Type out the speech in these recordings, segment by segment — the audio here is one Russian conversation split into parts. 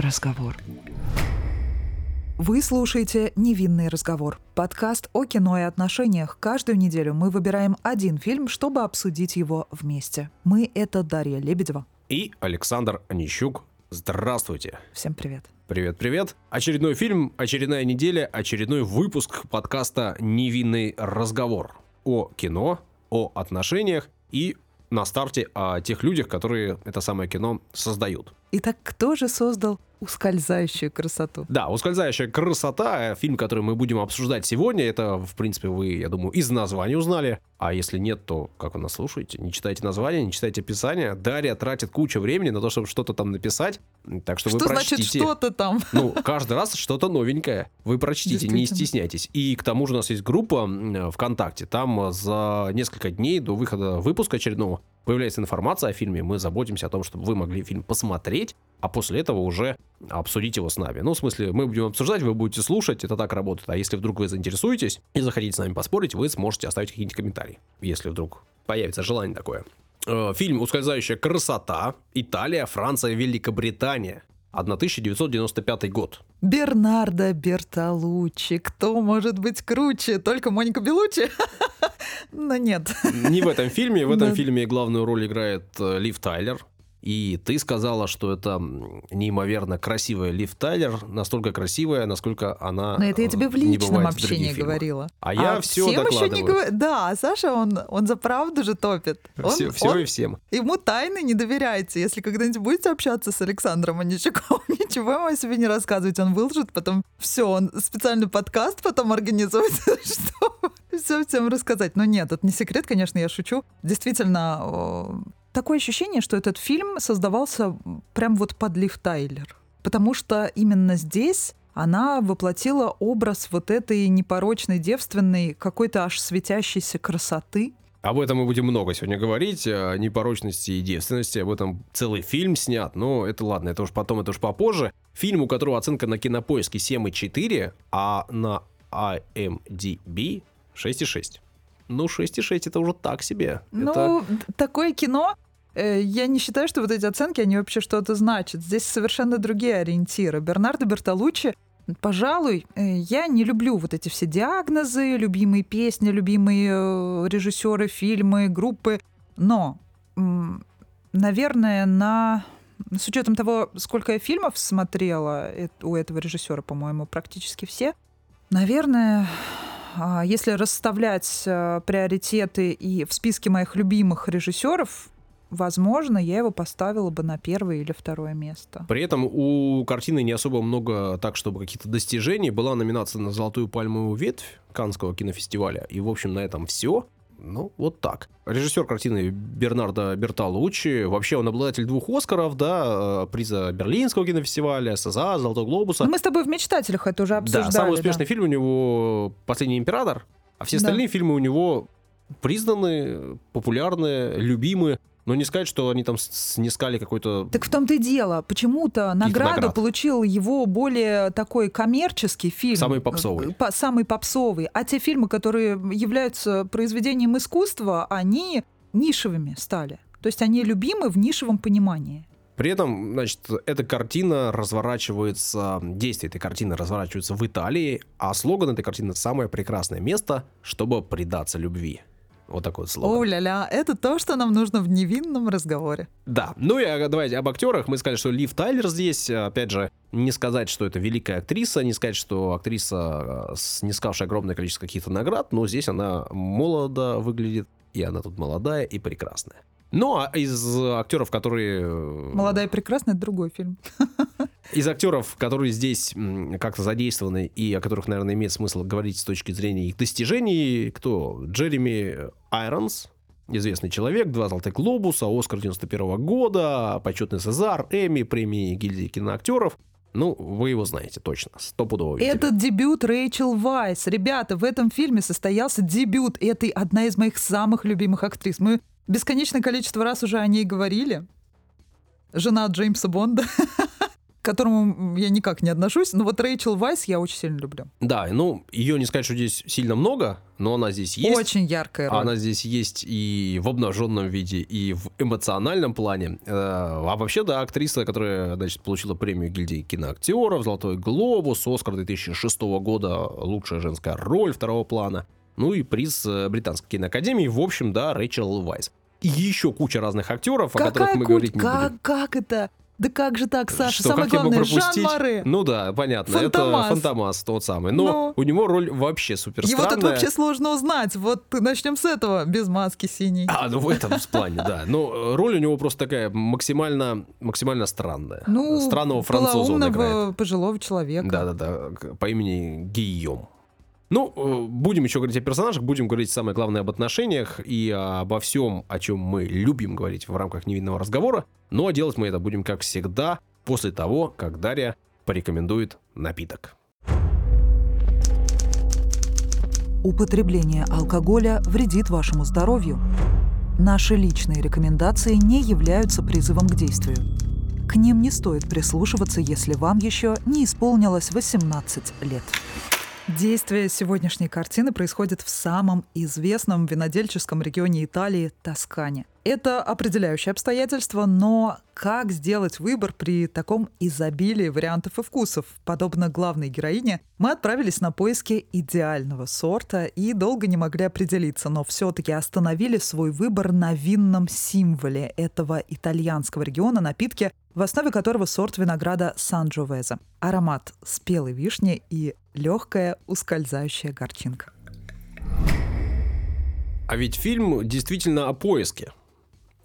разговор. Вы слушаете «Невинный разговор» — подкаст о кино и отношениях. Каждую неделю мы выбираем один фильм, чтобы обсудить его вместе. Мы — это Дарья Лебедева. И Александр Онищук. Здравствуйте. Всем привет. Привет-привет. Очередной фильм, очередная неделя, очередной выпуск подкаста «Невинный разговор» о кино, о отношениях и на старте о тех людях, которые это самое кино создают. Итак, кто же создал ускользающую красоту? Да, «Ускользающая красота» — фильм, который мы будем обсуждать сегодня. Это, в принципе, вы, я думаю, из названия узнали. А если нет, то как вы нас слушаете? Не читайте название, не читайте описание. Дарья тратит кучу времени на то, чтобы что-то там написать. Так что, что вы прочтите. значит что-то там? Ну, каждый раз что-то новенькое. Вы прочтите, не стесняйтесь. И к тому же у нас есть группа ВКонтакте. Там за несколько дней до выхода выпуска очередного появляется информация о фильме, мы заботимся о том, чтобы вы могли фильм посмотреть, а после этого уже обсудить его с нами. Ну, в смысле, мы будем обсуждать, вы будете слушать, это так работает. А если вдруг вы заинтересуетесь и захотите с нами поспорить, вы сможете оставить какие-нибудь комментарии, если вдруг появится желание такое. Э, фильм «Ускользающая красота», Италия, Франция, Великобритания. 1995 год. Бернардо Бертолуччи. Кто может быть круче? Только Моника Белуччи? Но нет. Не в этом фильме. В этом фильме главную роль играет э, Лив Тайлер. И ты сказала, что это неимоверно красивая Лив Тайлер, настолько красивая, насколько она Но это я тебе в личном общении в говорила. А, а я все всем докладываю. Еще не говор... Да, Саша, он, он за правду же топит. Он, все, все он... и всем. Ему тайны не доверяйте. Если когда-нибудь будете общаться с Александром Онищуком, ничего ему о себе не рассказывать. Он выложит потом все, он специальный подкаст потом организует, чтобы все всем рассказать. Но нет, это не секрет, конечно, я шучу. Действительно, такое ощущение, что этот фильм создавался прям вот под Лив Тайлер. Потому что именно здесь она воплотила образ вот этой непорочной, девственной, какой-то аж светящейся красоты. Об этом мы будем много сегодня говорить, о непорочности и девственности. Об этом целый фильм снят, но это ладно, это уж потом, это уж попозже. Фильм, у которого оценка на кинопоиске 7,4, а на IMDb 6,6. Ну, 6,6 это уже так себе. Ну, это... такое кино, э, я не считаю, что вот эти оценки, они вообще что-то значат. Здесь совершенно другие ориентиры. Бернардо Бертолуччи, пожалуй, э, я не люблю вот эти все диагнозы, любимые песни, любимые э, режиссеры, фильмы, группы. Но, наверное, на с учетом того, сколько я фильмов смотрела у этого режиссера, по-моему, практически все, наверное, если расставлять э, приоритеты и в списке моих любимых режиссеров, возможно, я его поставила бы на первое или второе место. При этом у картины не особо много так, чтобы какие-то достижения. Была номинация на «Золотую пальмовую ветвь» Канского кинофестиваля. И, в общем, на этом все. Ну, вот так. Режиссер картины Бернардо Бертолуччи. Вообще он обладатель двух Оскаров, да, э, приза Берлинского кинофестиваля, СЗА, Золотого глобуса. Но мы с тобой в «Мечтателях» это уже обсуждали. Да, самый успешный да. фильм у него «Последний император», а все остальные да. фильмы у него признаны, популярны, любимы. Но не сказать, что они там снискали какой-то... Так в том-то и дело. Почему-то награду наград. получил его более такой коммерческий фильм. Самый попсовый. По самый попсовый. А те фильмы, которые являются произведением искусства, они нишевыми стали. То есть они любимы в нишевом понимании. При этом, значит, эта картина разворачивается, действие этой картины разворачивается в Италии, а слоган этой картины «Самое прекрасное место, чтобы предаться любви». Вот такой вот слоган. О-ля-ля, это то, что нам нужно в невинном разговоре. Да, ну и а, давайте об актерах. Мы сказали, что Лив Тайлер здесь, опять же, не сказать, что это великая актриса, не сказать, что актриса, снискавшая огромное количество каких-то наград, но здесь она молодо выглядит, и она тут молодая и прекрасная. Ну, а из актеров, которые... Э, Молодая и прекрасная, это другой фильм. Из актеров, которые здесь как-то задействованы и о которых, наверное, имеет смысл говорить с точки зрения их достижений, кто? Джереми Айронс, известный человек, два золотых глобуса, Оскар 91 -го года, почетный Цезар, Эми, премии гильдии киноактеров. Ну, вы его знаете точно, стопудово видели. Это дебют Рэйчел Вайс. Ребята, в этом фильме состоялся дебют этой одна из моих самых любимых актрис. Мы бесконечное количество раз уже о ней говорили. Жена Джеймса Бонда. к которому я никак не отношусь, но вот Рэйчел Вайс я очень сильно люблю. Да, ну, ее не сказать, что здесь сильно много, но она здесь есть. Очень яркая роль. Она здесь есть и в обнаженном виде, и в эмоциональном плане. Э, а вообще, да, актриса, которая, значит, получила премию гильдии киноактеров, Золотой глобус, Оскар 2006 года, лучшая женская роль второго плана, ну и приз э, Британской киноакадемии, в общем, да, Рэйчел Вайс. И еще куча разных актеров, Какая о которых мы куть... говорить не как, будем. Как это? Да как же так, Саша? Что, Самое как я мог главное, пропустить? Жан Маре. Ну да, понятно. Фантомас. Это Фантомас тот самый. Но Ну. у него роль вообще супер Его тут странная. вообще сложно узнать. Вот начнем с этого, без маски синей. А, ну в этом плане, да. Но э, роль у него просто такая максимально, максимально странная. Ну, Странного француза он играет. пожилого человека. Да-да-да, по имени Гийом. Ну, э, будем еще говорить о персонажах, будем говорить самое главное об отношениях и обо всем, о чем мы любим говорить в рамках невинного разговора. Ну, а делать мы это будем, как всегда, после того, как Дарья порекомендует напиток. Употребление алкоголя вредит вашему здоровью. Наши личные рекомендации не являются призывом к действию. К ним не стоит прислушиваться, если вам еще не исполнилось 18 лет. Действие сегодняшней картины происходит в самом известном винодельческом регионе Италии – Тоскане. Это определяющее обстоятельство, но как сделать выбор при таком изобилии вариантов и вкусов? Подобно главной героине, мы отправились на поиски идеального сорта и долго не могли определиться, но все-таки остановили свой выбор на винном символе этого итальянского региона напитки, в основе которого сорт винограда Сан-Джовезе. Аромат спелой вишни и легкая ускользающая горчинка. А ведь фильм действительно о поиске.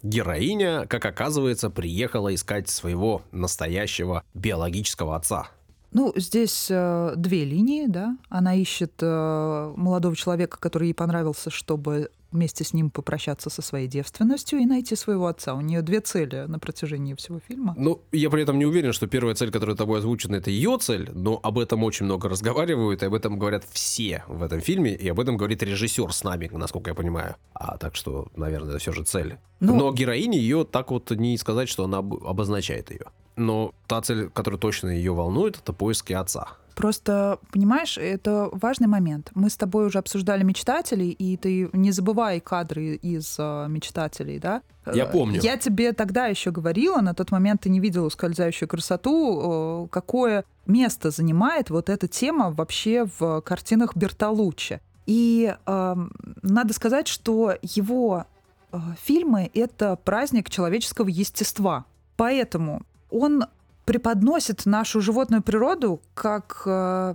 Героиня, как оказывается, приехала искать своего настоящего биологического отца. Ну, здесь э, две линии, да. Она ищет э, молодого человека, который ей понравился, чтобы вместе с ним попрощаться со своей девственностью и найти своего отца. У нее две цели на протяжении всего фильма. Ну, я при этом не уверен, что первая цель, которая тобой озвучена, это ее цель, но об этом очень много разговаривают, и об этом говорят все в этом фильме, и об этом говорит режиссер с нами, насколько я понимаю. А так что, наверное, это все же цель. Ну- Но героиня ее так вот не сказать, что она об- обозначает ее. Но та цель, которая точно ее волнует, это поиски отца. Просто, понимаешь, это важный момент. Мы с тобой уже обсуждали мечтателей, и ты не забывай кадры из э, мечтателей, да? Я помню. Я тебе тогда еще говорила, на тот момент ты не видела ускользающую красоту, э, какое место занимает вот эта тема вообще в картинах Бертолуччи. И э, надо сказать, что его э, фильмы — это праздник человеческого естества. Поэтому он преподносит нашу животную природу как э,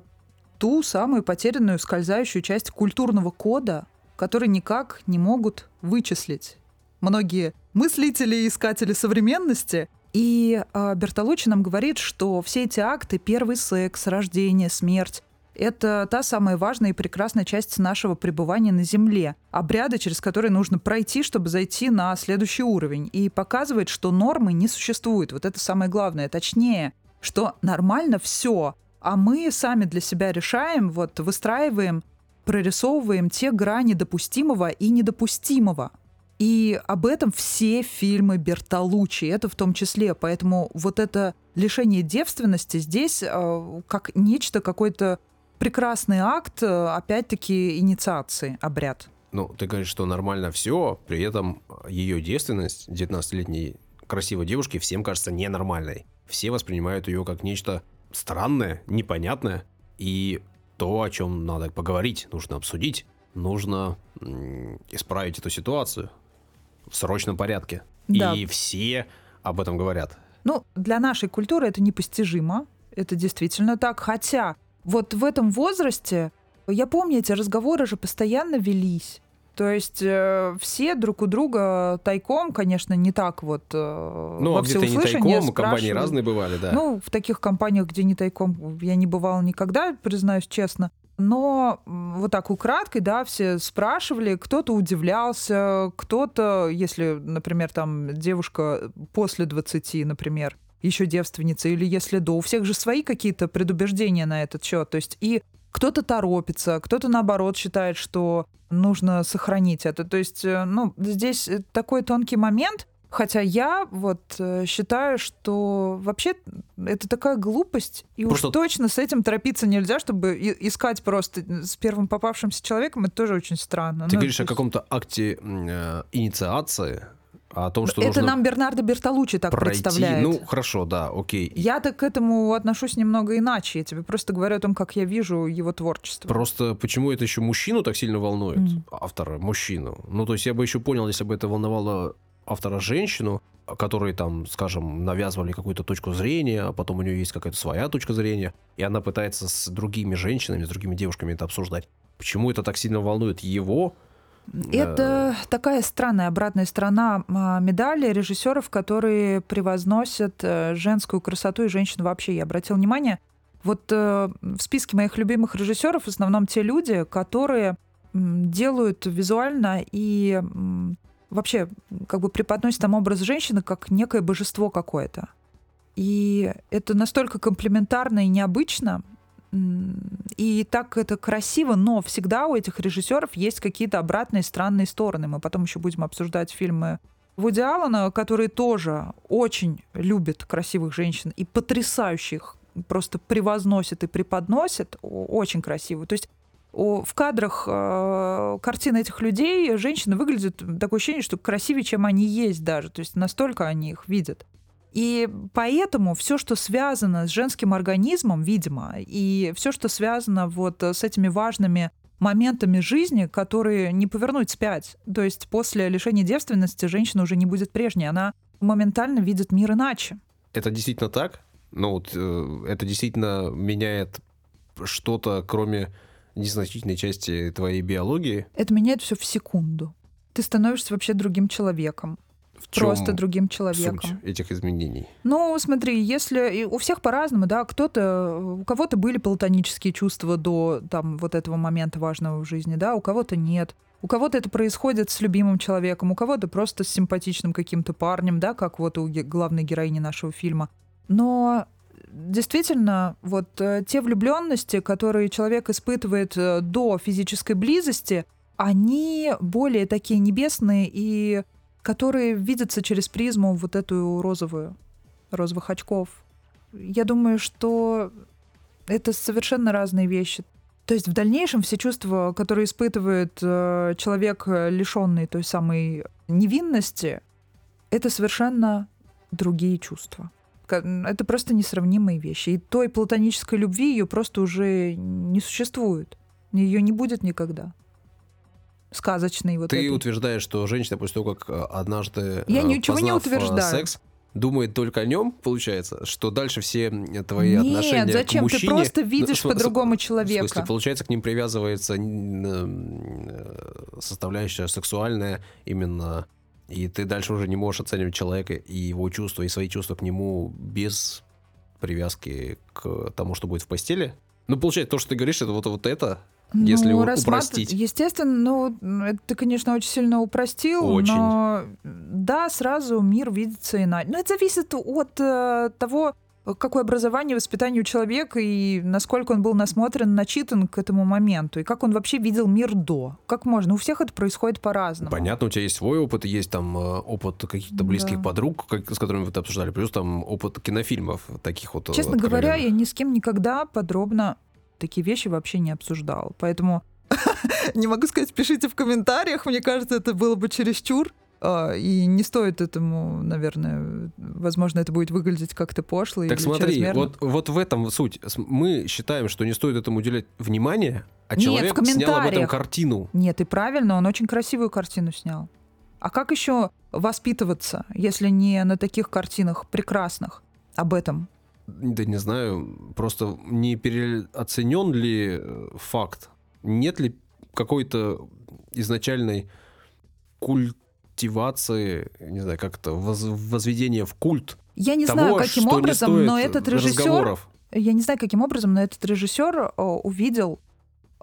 ту самую потерянную скользающую часть культурного кода, который никак не могут вычислить многие мыслители и искатели современности. И э, Бертолуччи нам говорит, что все эти акты — первый секс, рождение, смерть — это та самая важная и прекрасная часть нашего пребывания на Земле, обряды, через которые нужно пройти, чтобы зайти на следующий уровень, и показывает, что нормы не существует. Вот это самое главное. Точнее, что нормально все, а мы сами для себя решаем, вот выстраиваем, прорисовываем те грани допустимого и недопустимого. И об этом все фильмы Бертолуччи, это в том числе. Поэтому вот это лишение девственности здесь э, как нечто, какой-то прекрасный акт, э, опять-таки, инициации, обряд. Ну, ты говоришь, что нормально все, при этом ее девственность 19-летней красивой девушки всем кажется ненормальной. Все воспринимают ее как нечто странное, непонятное, и то, о чем надо поговорить, нужно обсудить, нужно исправить эту ситуацию в срочном порядке. Да. И все об этом говорят. Ну, для нашей культуры это непостижимо. Это действительно так. Хотя вот в этом возрасте, я помню, эти разговоры же постоянно велись. То есть э, все друг у друга тайком, конечно, не так вот э, Ну, во а где-то не тайком, компании разные бывали, да. Ну, в таких компаниях, где не тайком, я не бывала никогда, признаюсь честно. Но вот так украдкой, да, все спрашивали, кто-то удивлялся, кто-то, если, например, там девушка после 20, например, еще девственница, или если до, у всех же свои какие-то предубеждения на этот счет. То есть и кто-то торопится, кто-то наоборот считает, что нужно сохранить это. То есть, э, ну, здесь э, такой тонкий момент, Хотя я вот э, считаю, что вообще это такая глупость, и просто... уж точно с этим торопиться нельзя, чтобы искать просто с первым попавшимся человеком, это тоже очень странно. Ты ну, говоришь есть... о каком-то акте э, инициации, о том, что Это нам Бернардо Бертолуччи так пройти. представляет. Ну, хорошо, да, окей. Я так к этому отношусь немного иначе. Я тебе просто говорю о том, как я вижу его творчество. Просто почему это еще мужчину так сильно волнует, mm. автора, мужчину? Ну, то есть я бы еще понял, если бы это волновало автора женщину, которые там, скажем, навязывали какую-то точку зрения, а потом у нее есть какая-то своя точка зрения, и она пытается с другими женщинами, с другими девушками это обсуждать. Почему это так сильно волнует его? Это такая странная обратная сторона а, медали режиссеров, которые превозносят э, женскую красоту и женщин вообще. Я обратил внимание, вот э, в списке моих любимых режиссеров в основном те люди, которые делают визуально и вообще как бы преподносит там образ женщины как некое божество какое-то. И это настолько комплементарно и необычно, и так это красиво, но всегда у этих режиссеров есть какие-то обратные странные стороны. Мы потом еще будем обсуждать фильмы Вуди Аллена, который тоже очень любит красивых женщин и потрясающих просто превозносит и преподносит, очень красиво. То есть в кадрах э, картин этих людей женщины выглядят такое ощущение, что красивее, чем они есть даже. То есть настолько они их видят. И поэтому все, что связано с женским организмом, видимо, и все, что связано вот с этими важными моментами жизни, которые не повернуть спять. То есть после лишения девственности женщина уже не будет прежней, она моментально видит мир иначе. Это действительно так? Ну вот э, это действительно меняет что-то, кроме незначительной части твоей биологии? Это меняет все в секунду. Ты становишься вообще другим человеком. В просто другим человеком. Суть этих изменений. Ну, смотри, если у всех по-разному, да, кто-то, у кого-то были платонические чувства до там вот этого момента важного в жизни, да, у кого-то нет. У кого-то это происходит с любимым человеком, у кого-то просто с симпатичным каким-то парнем, да, как вот у главной героини нашего фильма. Но действительно, вот э, те влюбленности, которые человек испытывает э, до физической близости, они более такие небесные и которые видятся через призму вот эту розовую, розовых очков. Я думаю, что это совершенно разные вещи. То есть в дальнейшем все чувства, которые испытывает э, человек, лишенный той самой невинности, это совершенно другие чувства это просто несравнимые вещи. И той платонической любви ее просто уже не существует. Ее не будет никогда. Сказочный вот Ты этой. утверждаешь, что женщина после того, как э, однажды Я ничего не э, утверждаю. секс, думает только о нем, получается, что дальше все твои Нет, отношения зачем? к мужчине... Ты просто видишь ну, по-другому человека. В смысле, получается, к ним привязывается составляющая сексуальная именно и ты дальше уже не можешь оценивать человека и его чувства, и свои чувства к нему без привязки к тому, что будет в постели. Ну, получается, то, что ты говоришь, это вот, вот это, ну, если упростить. Естественно, ну, это ты, конечно, очень сильно упростил, очень. но да, сразу мир видится иначе. Но это зависит от э, того, какое образование, воспитание у человека и насколько он был насмотрен, начитан к этому моменту, и как он вообще видел мир до. Как можно? У всех это происходит по-разному. Понятно, у тебя есть свой опыт, есть там э, опыт каких-то близких да. подруг, с которыми вы это обсуждали, плюс там опыт кинофильмов таких вот. Э, Честно говоря, я ни с кем никогда подробно такие вещи вообще не обсуждал. Поэтому не могу сказать, пишите в комментариях, мне кажется, это было бы чересчур. А, и не стоит этому, наверное, возможно, это будет выглядеть как-то пошло. Так смотри, вот, вот в этом суть. Мы считаем, что не стоит этому уделять внимание, а Нет, человек снял об этом картину. Нет, и правильно, он очень красивую картину снял. А как еще воспитываться, если не на таких картинах прекрасных об этом? Да не знаю, просто не переоценен ли э, факт? Нет ли какой-то изначальной культ мотивации, не знаю, как это, воз, возведение в культ. Я не того, знаю, каким образом, но этот режиссер, я не знаю, каким образом, но этот режиссер увидел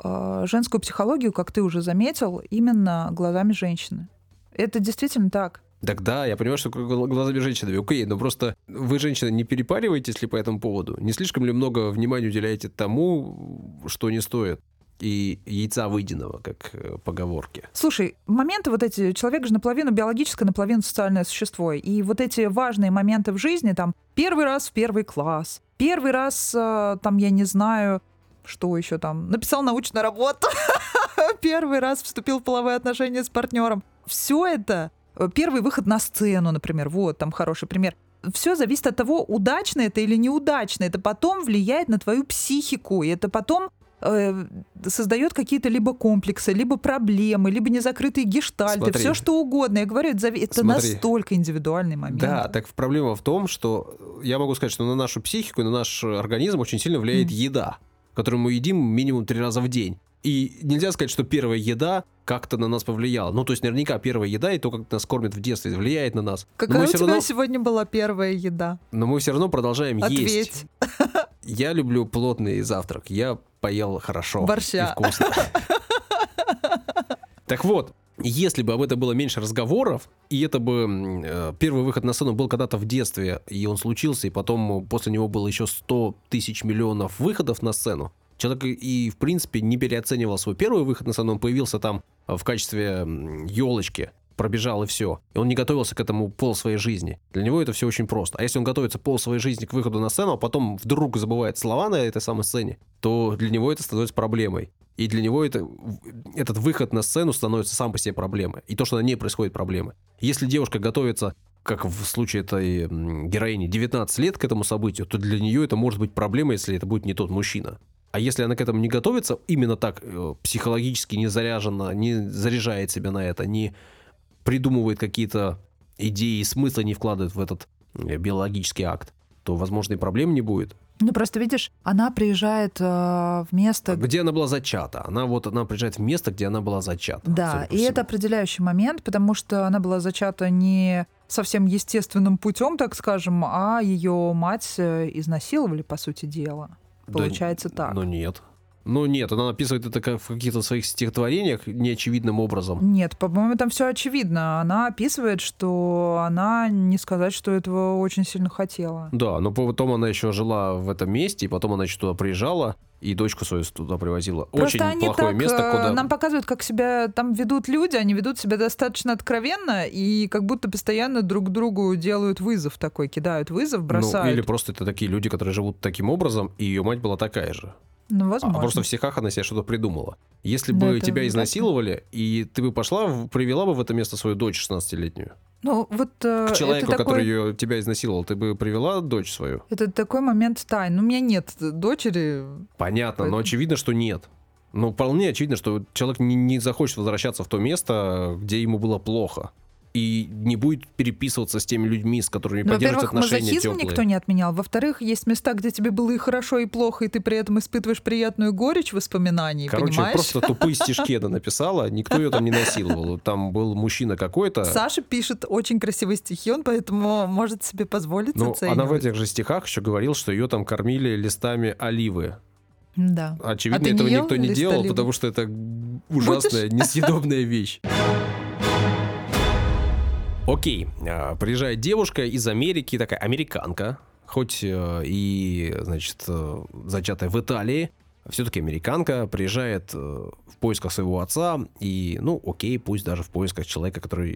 э, женскую психологию, как ты уже заметил, именно глазами женщины. Это действительно так. Так да, я понимаю, что глазами женщины, окей, но просто вы, женщина, не перепариваетесь ли по этому поводу? Не слишком ли много внимания уделяете тому, что не стоит? и яйца выеденного, как э, поговорки. Слушай, моменты вот эти, человек же наполовину биологическое, наполовину социальное существо, и вот эти важные моменты в жизни, там, первый раз в первый класс, первый раз, э, там, я не знаю, что еще там, написал научную работу, первый раз вступил в половые отношения с партнером. Все это, первый выход на сцену, например, вот там хороший пример. Все зависит от того, удачно это или неудачно. Это потом влияет на твою психику, и это потом Э, создает какие-то либо комплексы, либо проблемы, либо незакрытые гештальты, Смотри. все что угодно. Я говорю, это, это настолько индивидуальный момент. Да, так проблема в том, что я могу сказать, что на нашу психику и на наш организм очень сильно влияет mm. еда, которую мы едим минимум три раза в день. И нельзя сказать, что первая еда как-то на нас повлияла. Ну, то есть наверняка первая еда и то, как нас кормят в детстве, влияет на нас. Какая у тебя равно... сегодня была первая еда? Но мы все равно продолжаем Ответь. есть. Я люблю плотный завтрак. Я поел хорошо Борща. и вкусно. Так вот, если бы об этом было меньше разговоров, и это бы э, первый выход на сцену был когда-то в детстве, и он случился, и потом после него было еще 100 тысяч миллионов выходов на сцену, человек и, в принципе, не переоценивал свой первый выход на он появился там в качестве елочки, пробежал и все. И он не готовился к этому пол своей жизни. Для него это все очень просто. А если он готовится пол своей жизни к выходу на сцену, а потом вдруг забывает слова на этой самой сцене, то для него это становится проблемой. И для него это, этот выход на сцену становится сам по себе проблемой. И то, что на ней происходит проблемы. Если девушка готовится, как в случае этой героини, 19 лет к этому событию, то для нее это может быть проблема, если это будет не тот мужчина. А если она к этому не готовится, именно так э, психологически не заряжена, не заряжает себя на это, не придумывает какие-то идеи и смысла не вкладывает в этот э, биологический акт, то, возможно, и проблем не будет. Ну, просто видишь, она приезжает э, в место... Где она была зачата. Она вот, она приезжает в место, где она была зачата. Да, и это определяющий момент, потому что она была зачата не совсем естественным путем, так скажем, а ее мать э, изнасиловали, по сути дела. Получается да, так. Ну нет. Ну нет, она описывает это как в каких-то своих стихотворениях неочевидным образом. Нет, по-моему, там все очевидно. Она описывает, что она не сказать, что этого очень сильно хотела. Да, но потом она еще жила в этом месте, и потом она еще туда приезжала, и дочку свою туда привозила. Просто Очень они плохое так, место, куда... Нам показывают, как себя там ведут люди, они ведут себя достаточно откровенно, и как будто постоянно друг другу делают вызов такой, кидают вызов, бросают. Ну, или просто это такие люди, которые живут таким образом, и ее мать была такая же. Ну, возможно. А просто в стихах она себе что-то придумала. Если бы да, тебя изнасиловали, и ты бы пошла, привела бы в это место свою дочь 16-летнюю. Ну, вот... Э, К человеку, это который такой... ее, тебя изнасиловал, ты бы привела дочь свою? Это такой момент тайн. Ну, у меня нет дочери. Понятно, Поэтому... но очевидно, что нет. Ну, вполне очевидно, что человек не, не захочет возвращаться в то место, где ему было плохо и не будет переписываться с теми людьми, с которыми ну, поддерживают отношения теплые. никто не отменял. Во-вторых, есть места, где тебе было и хорошо, и плохо, и ты при этом испытываешь приятную горечь воспоминаний, Короче, понимаешь? просто тупые стишки она написала, никто ее там не насиловал. Там был мужчина какой-то. Саша пишет очень красивые стихи, он поэтому может себе позволить ну. Она в этих же стихах еще говорил, что ее там кормили листами оливы. Да. Очевидно, а этого никто не делал, оливы? потому что это ужасная, Будешь? несъедобная вещь. Окей, а, приезжает девушка из Америки, такая американка, хоть э, и, значит, э, зачатая в Италии, все-таки американка, приезжает э, в поисках своего отца, и, ну, окей, пусть даже в поисках человека, который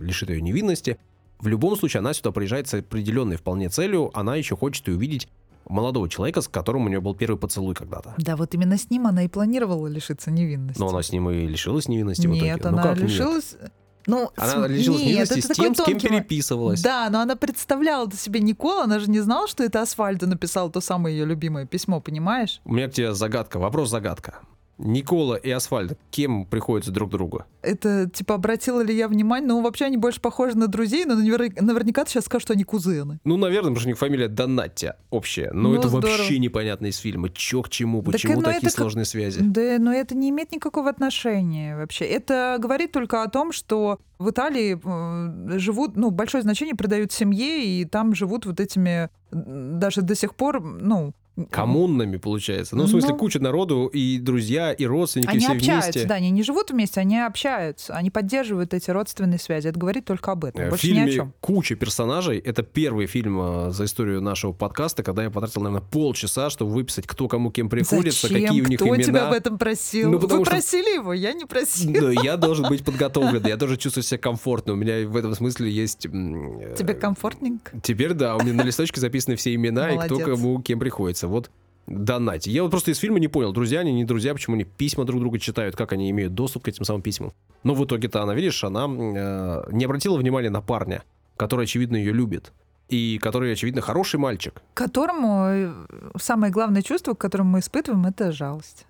лишит ее невинности. В любом случае, она сюда приезжает с определенной вполне целью, она еще хочет и увидеть молодого человека, с которым у нее был первый поцелуй когда-то. Да, вот именно с ним она и планировала лишиться невинности. Но она с ним и лишилась невинности Нет, в итоге. Нет, она ну, лишилась... Нет? Ну, она лишилась нет, с тем, с кем переписывалась. Да, но она представляла это себе Никола, она же не знала, что это Асфальдо написал то самое ее любимое письмо, понимаешь? У меня к тебе загадка, вопрос-загадка. Никола и Асфальд, кем приходятся друг другу? Это, типа, обратила ли я внимание? Ну, вообще они больше похожи на друзей, но наверняка ты сейчас скажешь, что они кузены. Ну, наверное, потому что у них фамилия Донаття общая. Но ну, это здорово. вообще непонятно из фильма. Чё к чему, почему так, такие сложные как... связи? Да, но это не имеет никакого отношения вообще. Это говорит только о том, что в Италии э, живут, ну, большое значение придают семье, и там живут вот этими даже до сих пор, ну, коммунными, получается. Ну, в смысле, Ну. куча народу, и друзья, и родственники Они все общаются, вместе. да, они не живут вместе, они общаются, они поддерживают эти родственные связи. Это говорит только об этом, Э, В больше ни о фильме чем. куча персонажей. Это первый фильм э, за историю нашего подкаста, когда я потратил, наверное, полчаса, чтобы выписать, кто кому кем приходится, Зачем? какие у них Кто имена. тебя об этом просил? Ну, Вы что- просили его, я не просила. Но я должен быть подготовлен, я тоже чувствую себя комфортно. У меня в этом смысле есть... м, э, Тебе комфортненько? Теперь да, у меня на листочке записаны все имена и кто кому кем приходится. Вот донать. Я вот просто из фильма не понял, друзья они, не друзья, почему они письма друг друга читают, как они имеют доступ к этим самым письмам. Но в итоге-то она, видишь, она э, не обратила внимания на парня, который, очевидно, ее любит. И который, очевидно, хороший мальчик. Которому э, самое главное чувство, к которому мы испытываем, это жалость.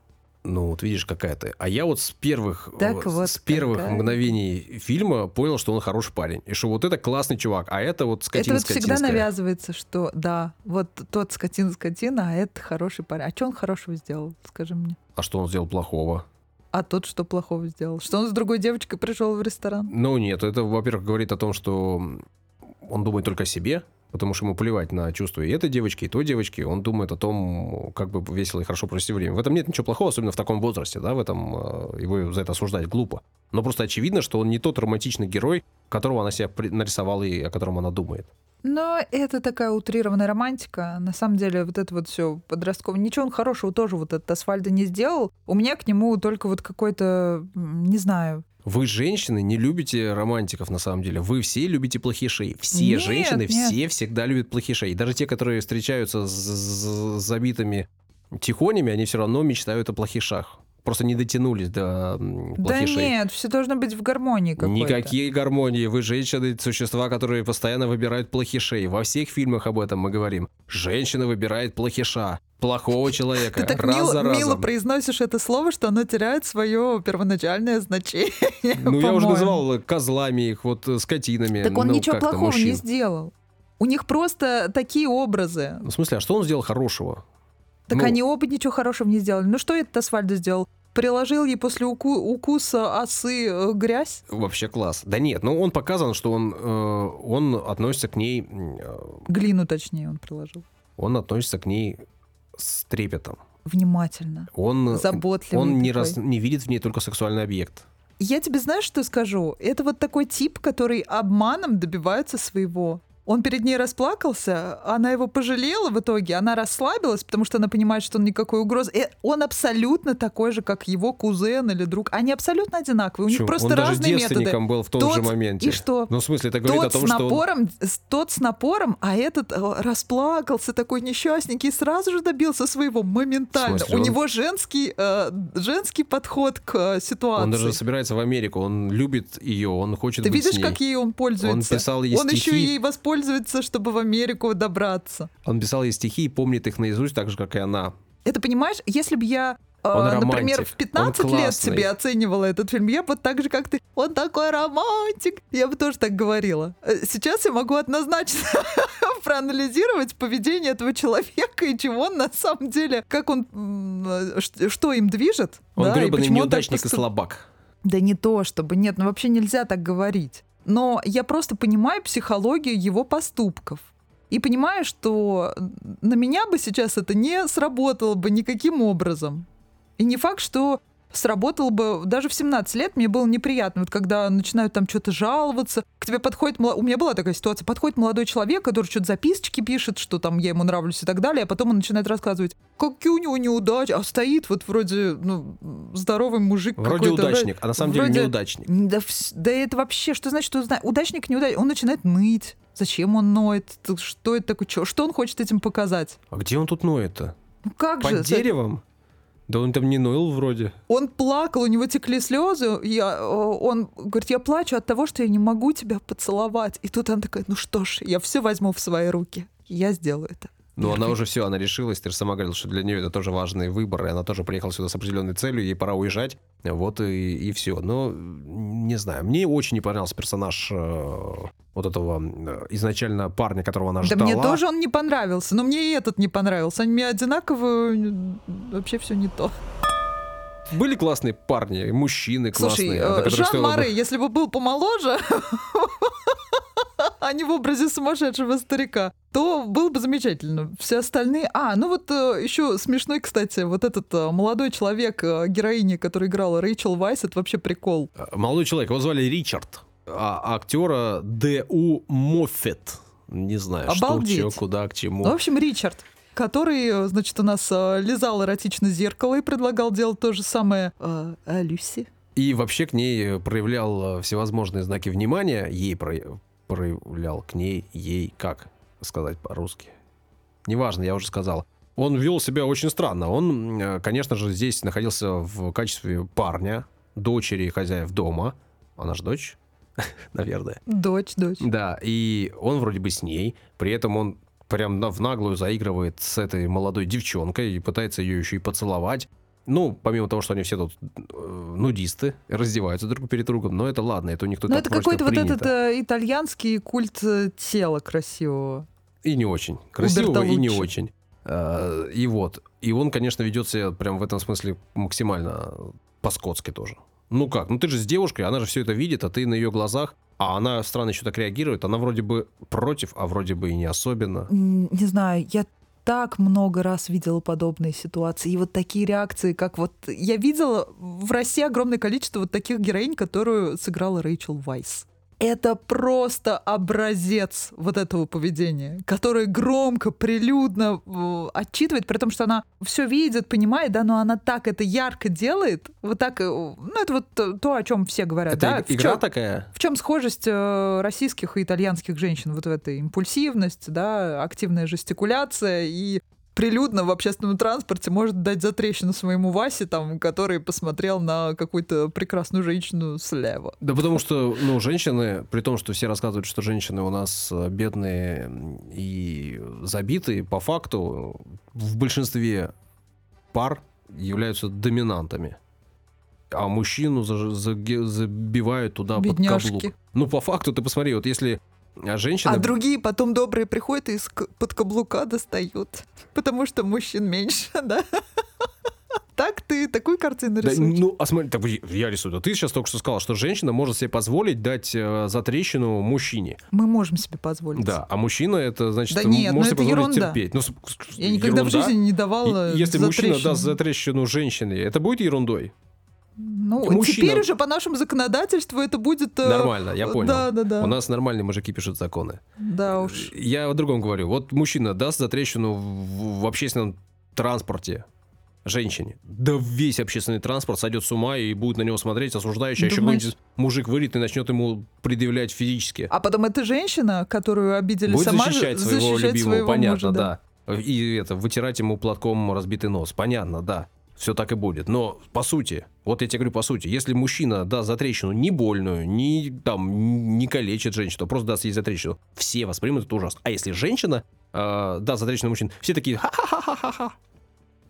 Ну, вот видишь, какая ты. А я вот с первых, Так вот с первых какая. мгновений фильма понял, что он хороший парень. И что вот это классный чувак, а это вот скотина это вот всегда навязывается, что да, вот тот скотина-скотина, а это хороший парень. А что он хорошего сделал, скажи мне? А что он сделал плохого? А тот что плохого сделал? Что он с другой девочкой пришел в ресторан? Ну нет, это, во-первых, говорит о том, что он думает только о себе, потому что ему плевать на чувства и этой девочки, и той девочки. Он думает о том, как бы весело и хорошо провести время. В этом нет ничего плохого, особенно в таком возрасте, да, в этом э, его за это осуждать глупо. Но просто очевидно, что он не тот романтичный герой, которого она себя нарисовала и о котором она думает. Но это такая утрированная романтика. На самом деле, вот это вот все подростковое. Ничего он хорошего тоже вот этот Асфальда не сделал. У меня к нему только вот какой-то, не знаю, Вы, женщины, не любите романтиков на самом деле. Вы все любите плохишей. Все Нет, женщины, нет. все всегда любят плохишей. Даже те, которые встречаются с, забитыми тихонями, они все равно мечтают о плохишах. Просто не дотянулись до м, да плохишей. нет, все должно быть в гармонии какой-то. Никакие гармонии. Вы женщины, существа, которые постоянно выбирают плохишей. Во всех фильмах об этом мы говорим. Женщина выбирает плохиша, плохого человека. Ты так раз мило, за разом. мило произносишь это слово, что оно теряет свое первоначальное значение. Ну, я уже называл козлами их, вот э, скотинами. Так он ну, ничего плохого мужчин. не сделал. У них просто такие образы. Ну, В смысле, а что он сделал хорошего? Так Ну, они оба ничего хорошего не сделали. Ну что этот Асфальдо сделал? Приложил ей после уку- укуса осы э, грязь? Вообще класс. Да нет, ну он показан, что он, э, он относится к ней, э, Глину, точнее, он приложил. он относится к ней с трепетом. Внимательно. Он, Заботливый он не, такой. раз, не видит в ней только сексуальный объект. Я тебе знаешь, что скажу? Это вот такой тип, который обманом добивается своего. Он перед ней расплакался, она его пожалела в итоге, она расслабилась, потому что она понимает, что он никакой угрозы. И он абсолютно такой же, как его кузен или друг. Они абсолютно одинаковые. У них Чё, просто он даже разные методы. девственником был в том Тот- же моменте. И что? Ну, в смысле, это говорит Тот о том, с что он... напором, тот с напором, а этот э, расплакался, такой несчастненький, и сразу же добился своего моментально. Смысле, У он- него женский, э, женский подход к э, ситуации. Он даже собирается в Америку, он любит ее, он хочет Ты быть видишь, с ней. как ей он пользуется? Он писал ей Он еще стихи. ей воспользуется, чтобы в Америку добраться. Он писал ей стихи и помнит их наизусть, так же, как и она. Это понимаешь, если бы я, э, Он например, романтик, в 15 он лет себе оценивала этот фильм, я бы так же, как ты, он такой романтик, я бы тоже так говорила. Э, Сейчас я могу однозначно проанализировать поведение этого человека и чего он на самом деле, как он, э, что им движет. Он да, и гребаный неудачник и поступ- слабак. Да не то, чтобы нет, ну вообще нельзя так говорить. Но я просто понимаю психологию его поступков. И понимаю, что на меня бы сейчас это не сработало бы никаким образом. И не факт, что сработало бы даже в 17 лет мне было неприятно, вот когда начинают там что-то жаловаться, к тебе подходит, у меня была такая ситуация, подходит молодой человек, который что-то записочки пишет, что там я ему нравлюсь и так далее, а потом он начинает рассказывать, какие у него неудачи, а стоит вот вроде ну, здоровый мужик Вроде удачник, а на самом вроде- деле неудачник. да, да это вообще, что значит узна- удачник, неудачник? Он начинает ныть. Зачем он ноет? Что это такое? Что он хочет этим показать? А где он тут ноет-то? Ну как же? Под деревом? Да он там не ноил вроде. Он плакал, у него текли слезы. Я, э, он говорит, я плачу от того, что я не могу тебя поцеловать. И тут она такая, ну что ж, я все возьму в свои руки. Я сделаю это. Но она уже все, она решилась. Ты же сама говорила, что для нее это тоже важный выбор, и она тоже приехала сюда с определенной целью, ей пора уезжать. Вот и, и все. Но не знаю, мне очень не понравился персонаж э, вот этого э, изначально парня, которого она Да ждала. мне тоже он не понравился, но мне и этот не понравился. Они мне одинаково, м, вообще все не то. Были классные парни, мужчины Слушай, классные. э, на которых Жан стоило бы- если бы был помоложе, а не в образе сумасшедшего старика, то было бы замечательно. Все остальные... А, ну вот э, еще смешной, кстати, вот этот э, молодой человек, э, героини, который играла Рэйчел Вайс, это вообще прикол. Молодой человек, его звали Ричард, а актера Д.У. Моффет. Не знаю, Обалдеть. что, чё, куда, к чему. Ну, в общем, Ричард который, значит, у нас лизал эротично зеркало и предлагал делать то же самое а, а Люси. И вообще к ней проявлял всевозможные знаки внимания, ей проявлял к ней, ей как сказать по-русски. Неважно, я уже сказал. Он вел себя очень странно. Он, конечно же, здесь находился в качестве парня, дочери хозяев дома. Она же дочь, наверное. Дочь, дочь. Да, и он вроде бы с ней. При этом он прям в наглую заигрывает с этой молодой девчонкой и пытается ее еще и поцеловать. Ну, помимо того, что они все тут э, нудисты, раздеваются друг перед другом, но это ладно, это у них тут Но это какой-то вот этот э, итальянский культ э, тела красивого. И не очень. Красивого и не очень. Э, и вот. И он, конечно, ведет себя прям в этом смысле максимально по-скотски тоже. Ну как? Ну ты же с девушкой, она же все это видит, а ты на ее глазах а она странно еще так реагирует. Она вроде бы против, а вроде бы и не особенно. Не знаю, я так много раз видела подобные ситуации. И вот такие реакции, как вот... Я видела в России огромное количество вот таких героинь, которую сыграла Рэйчел Вайс это просто образец вот этого поведения, которое громко, прилюдно э, отчитывает, при том, что она все видит, понимает, да, но она так это ярко делает, вот так, э, ну это вот то, о чем все говорят, это да. игра чем, такая? В чем схожесть э, российских и итальянских женщин вот в этой импульсивность, да, активная жестикуляция и прилюдно в общественном транспорте может дать затрещину своему Васе, там, который посмотрел на какую-то прекрасную женщину слева. Да потому что, ну, женщины, при том, что все рассказывают, что женщины у нас э, бедные и забитые, по факту в большинстве пар являются доминантами. А мужчину забивают туда Бедняжки. под каблук. Ну, по факту, ты посмотри, вот если а женщины... А другие потом добрые приходят и из-под каблука достают. Потому что мужчин меньше, да? Так ты такую картину рисуешь? Да, ну, а смотри, так, я рисую. Ты сейчас только что сказал, что женщина может себе позволить дать э, затрещину мужчине. Мы можем себе позволить. Да, а мужчина это значит, да нет, может ну, себе позволить ерунда. терпеть. Ну, я никогда ерунда. в жизни не давала и, Если мужчина даст затрещину женщине, это будет ерундой? Ну, Мужчина... теперь уже по нашему законодательству это будет... Э, Нормально, я понял. Да, да, да. У нас нормальные мужики пишут законы. Да уж. Я о другом говорю. Вот мужчина даст затрещину в, в общественном транспорте женщине. Да весь общественный транспорт сойдет с ума и будет на него смотреть осуждающе, а еще какой-нибудь мужик выйдет и начнет ему предъявлять физически. А потом эта женщина, которую обидели будет сама, защищать своего защищать любимого, своего понятно, мужа, да. да. И это, вытирать ему платком разбитый нос, понятно, да все так и будет. Но по сути, вот я тебе говорю по сути, если мужчина даст затрещину не больную, не там не калечит женщину, а просто даст ей затрещину, все воспримут это ужасно. А если женщина э, даст затрещину мужчин, все такие ха-ха-ха-ха-ха.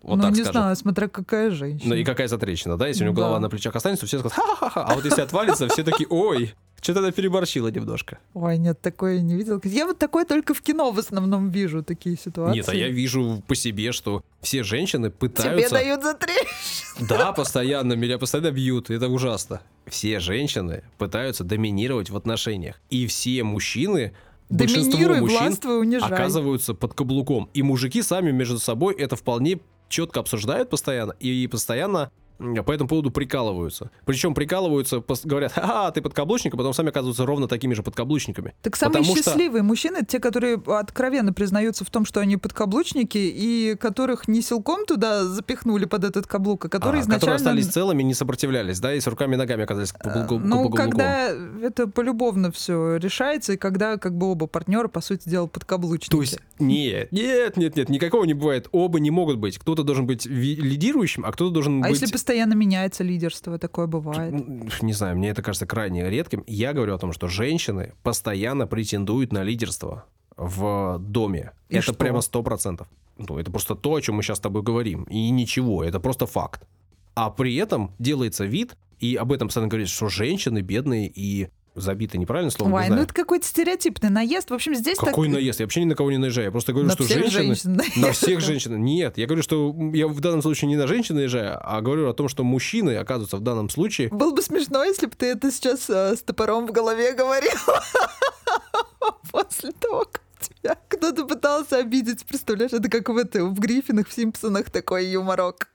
Вот ну, так не скажем. знаю, смотря какая женщина. Ну и какая затрещина, да? Если у него да. голова на плечах останется, все скажут ха-ха-ха. А вот если отвалится, все такие, ой, что-то она переборщила немножко. Ой, нет, такое не видел. Я вот такое только в кино в основном вижу, такие ситуации. Нет, а я вижу по себе, что все женщины пытаются... Тебе дают за трещину. Да, постоянно, меня постоянно бьют, это ужасно. Все женщины пытаются доминировать в отношениях. И все мужчины большинство мужчин оказываются под каблуком. И мужики сами между собой это вполне четко обсуждают постоянно и постоянно по этому поводу прикалываются. Причем прикалываются, говорят, ха ты подкаблучник, а потом сами оказываются ровно такими же подкаблучниками. Так самые Потому счастливые что... мужчины, те, которые откровенно признаются в том, что они подкаблучники, и которых не силком туда запихнули под этот каблук, а которые а, изначально... Которые остались целыми, не сопротивлялись, да, и с руками и ногами оказались по, по, Ну, когда это полюбовно все решается, и когда как бы оба партнера, по сути дела, подкаблучники. То есть, нет, нет, нет, нет, никакого не бывает. Оба не могут быть. Кто-то должен быть лидирующим, а кто-то должен а быть... если постоянно меняется лидерство, такое бывает. Не знаю, мне это кажется крайне редким. Я говорю о том, что женщины постоянно претендуют на лидерство в доме. И это что? прямо сто процентов. Ну, это просто то, о чем мы сейчас с тобой говорим. И ничего, это просто факт. А при этом делается вид, и об этом постоянно говорится, что женщины бедные и забито неправильное слово. Ой, ну это какой-то стереотипный наезд. В общем, здесь Какой так... наезд? Я вообще ни на кого не наезжаю. Я просто говорю, на что всех женщины... Женщин на всех женщин. Нет, я говорю, что я в данном случае не на женщин наезжаю, а говорю о том, что мужчины, оказываются, в данном случае... Было бы смешно, если бы ты это сейчас э, с топором в голове говорил. после того, как тебя кто-то пытался обидеть. Представляешь, это как в, это, в Гриффинах, в Симпсонах такой юморок.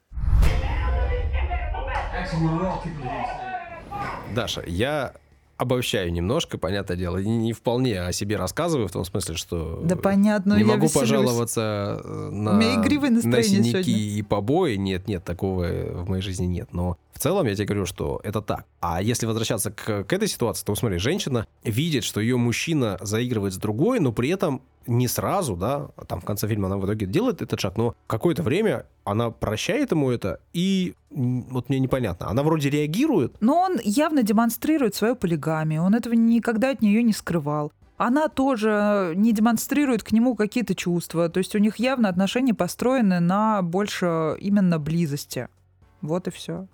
Даша, я обобщаю немножко, понятное дело, не, не вполне о себе рассказываю, в том смысле, что да понятно, не могу веселюсь. пожаловаться э, на, на синяки сегодня. и побои. Нет, нет, такого в моей жизни нет. Но целом я тебе говорю, что это так. А если возвращаться к, к этой ситуации, то смотри, женщина видит, что ее мужчина заигрывает с другой, но при этом не сразу, да, там в конце фильма она в итоге делает этот шаг, но какое-то время она прощает ему это, и вот мне непонятно, она вроде реагирует. Но он явно демонстрирует свою полигамию, он этого никогда от нее не скрывал. Она тоже не демонстрирует к нему какие-то чувства, то есть у них явно отношения построены на больше именно близости. Вот и все.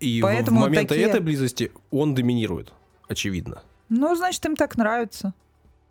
И Поэтому в момент такие... этой близости он доминирует, очевидно. Ну, значит, им так нравится.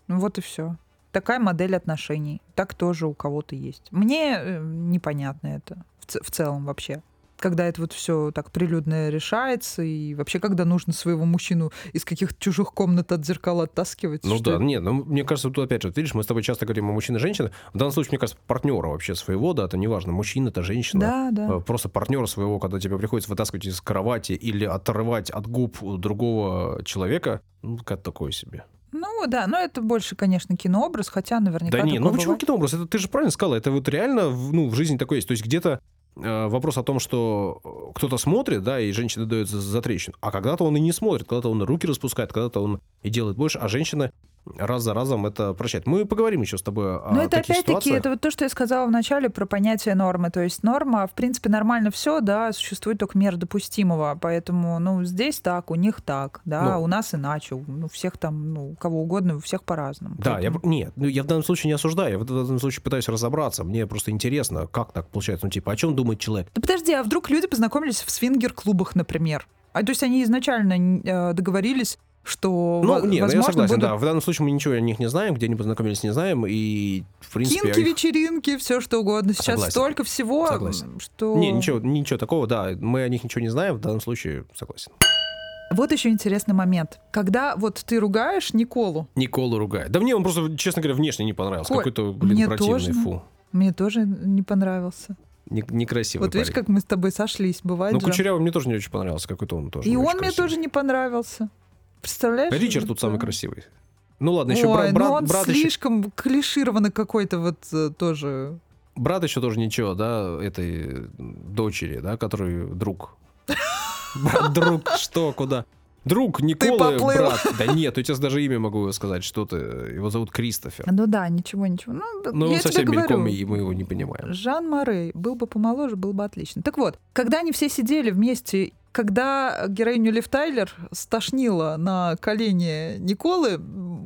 Вот и все такая модель отношений. Так тоже у кого-то есть. Мне э, непонятно это в, в целом вообще когда это вот все так прилюдно решается, и вообще, когда нужно своего мужчину из каких-то чужих комнат от зеркала оттаскивать. Ну да, нет, ну мне кажется, тут опять же, вот видишь, мы с тобой часто говорим о мужчине и женщине. В данном случае, мне кажется, партнера вообще своего, да, это неважно, мужчина, это женщина. Да, да. Э, просто партнера своего, когда тебе приходится вытаскивать из кровати или отрывать от губ другого человека, ну, как такое себе. Ну да, но это больше, конечно, кинообраз, хотя наверняка. Да не, ну почему кинообраз? Это ты же правильно сказала, это вот реально ну, в жизни такое есть. То есть где-то вопрос о том, что э, кто-то смотрит, да, и женщина дает за, за трещину, а когда-то он и не смотрит, когда-то он руки распускает, когда-то он и делает больше, а женщина раз за разом это прощать. Мы поговорим еще с тобой о Но это опять-таки, это вот то, что я сказала в начале про понятие нормы. То есть норма, в принципе, нормально все, да, существует только мера допустимого. Поэтому, ну, здесь так, у них так, да, ну, у нас иначе. Ну, всех там, ну, кого угодно, у всех по-разному. Да, Поэтому... я, нет, ну, я в данном случае не осуждаю, я в данном случае пытаюсь разобраться. Мне просто интересно, как так получается. Ну, типа, о чем думает человек? Да подожди, а вдруг люди познакомились в свингер-клубах, например? А то есть они изначально э, договорились что ну, нет, возможно, я согласен, будут... да. В данном случае мы ничего о них не знаем, где они познакомились, не знаем, и в принципе... Кинки, их... вечеринки, все что угодно. Сейчас согласен. столько всего, согласен. что... Не, ничего, ничего такого, да. Мы о них ничего не знаем, в данном случае согласен. Вот еще интересный момент. Когда вот ты ругаешь Николу. Николу ругает. Да мне он просто, честно говоря, внешне не понравился. Какой-то, блин, мне противный, тоже, фу. Мне тоже не понравился. Не, некрасивый Вот парень. видишь, как мы с тобой сошлись, бывает Ну. Кучерявый мне тоже не очень понравился, какой-то он тоже И он мне тоже не понравился. Представляешь? Ричард тут самый красивый. Ну ладно, еще Ой, брат, брат, ну он брат слишком еще... клишированный какой-то вот э, тоже. Брат еще тоже ничего, да, этой дочери, да, который друг. Друг, что, куда? Друг Николы, брат. Да нет, я тебе даже имя могу сказать, что ты. Его зовут Кристофер. Ну да, ничего, ничего. Ну, ну я совсем тебе мельком, и мы его не понимаем. Жан Морей был бы помоложе, был бы отлично. Так вот, когда они все сидели вместе когда героиню Лив Тайлер стошнило на колени Николы,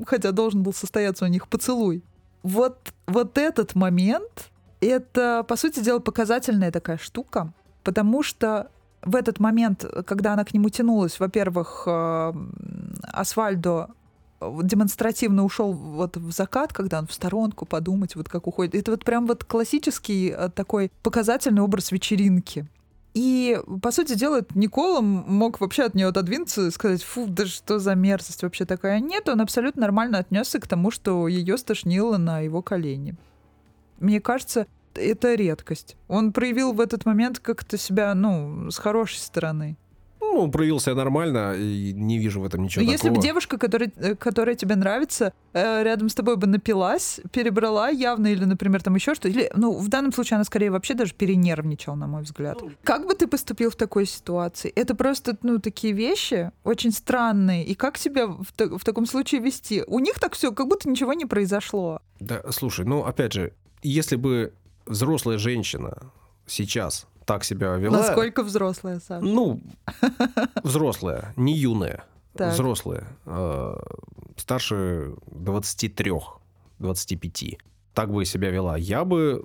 хотя должен был состояться у них поцелуй, вот, вот этот момент, это, по сути дела, показательная такая штука, потому что в этот момент, когда она к нему тянулась, во-первых, э, Асфальдо демонстративно ушел вот в закат, когда он в сторонку подумать, вот как уходит. Это вот прям вот классический э, такой показательный образ вечеринки. И, по сути дела, Никола мог вообще от нее отодвинуться и сказать, фу, да что за мерзость вообще такая. Нет, он абсолютно нормально отнесся к тому, что ее стошнило на его колени. Мне кажется, это редкость. Он проявил в этот момент как-то себя, ну, с хорошей стороны. Ну, он проявил себя нормально, и не вижу в этом ничего Но такого. Если бы девушка, которая, э, которая тебе нравится, э, рядом с тобой бы напилась, перебрала явно, или, например, там еще что-то, или, ну, в данном случае она скорее вообще даже перенервничала, на мой взгляд. Ну. Как бы ты поступил в такой ситуации? Это просто, ну, такие вещи очень странные. И как себя в, в таком случае вести? У них так все, как будто ничего не произошло. Да, слушай, ну, опять же, если бы взрослая женщина сейчас так себя вела. Насколько взрослая, Саша? Ну, взрослая, не юная. Так. Взрослая. Э, старше 23, 25. Так бы себя вела. Я бы...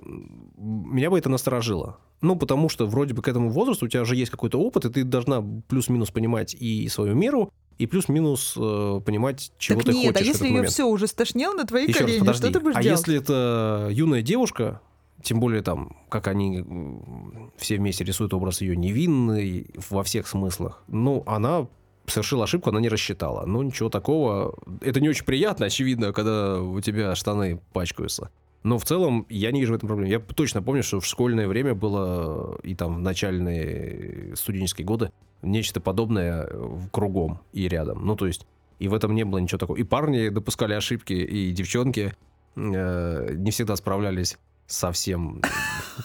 Меня бы это насторожило. Ну, потому что вроде бы к этому возрасту у тебя уже есть какой-то опыт, и ты должна плюс-минус понимать и свою меру, и плюс-минус э, понимать, чего так ты нет, хочешь. а если ее все уже стошнило на твои Еще колени, раз, что ты будешь а делать? если это юная девушка, тем более там, как они все вместе рисуют образ ее невинной во всех смыслах. Ну, она совершила ошибку, она не рассчитала. Ну, ничего такого. Это не очень приятно, очевидно, когда у тебя штаны пачкаются. Но в целом я не вижу в этом проблем. Я точно помню, что в школьное время было и там в начальные студенческие годы нечто подобное кругом и рядом. Ну, то есть и в этом не было ничего такого. И парни допускали ошибки, и девчонки э, не всегда справлялись совсем.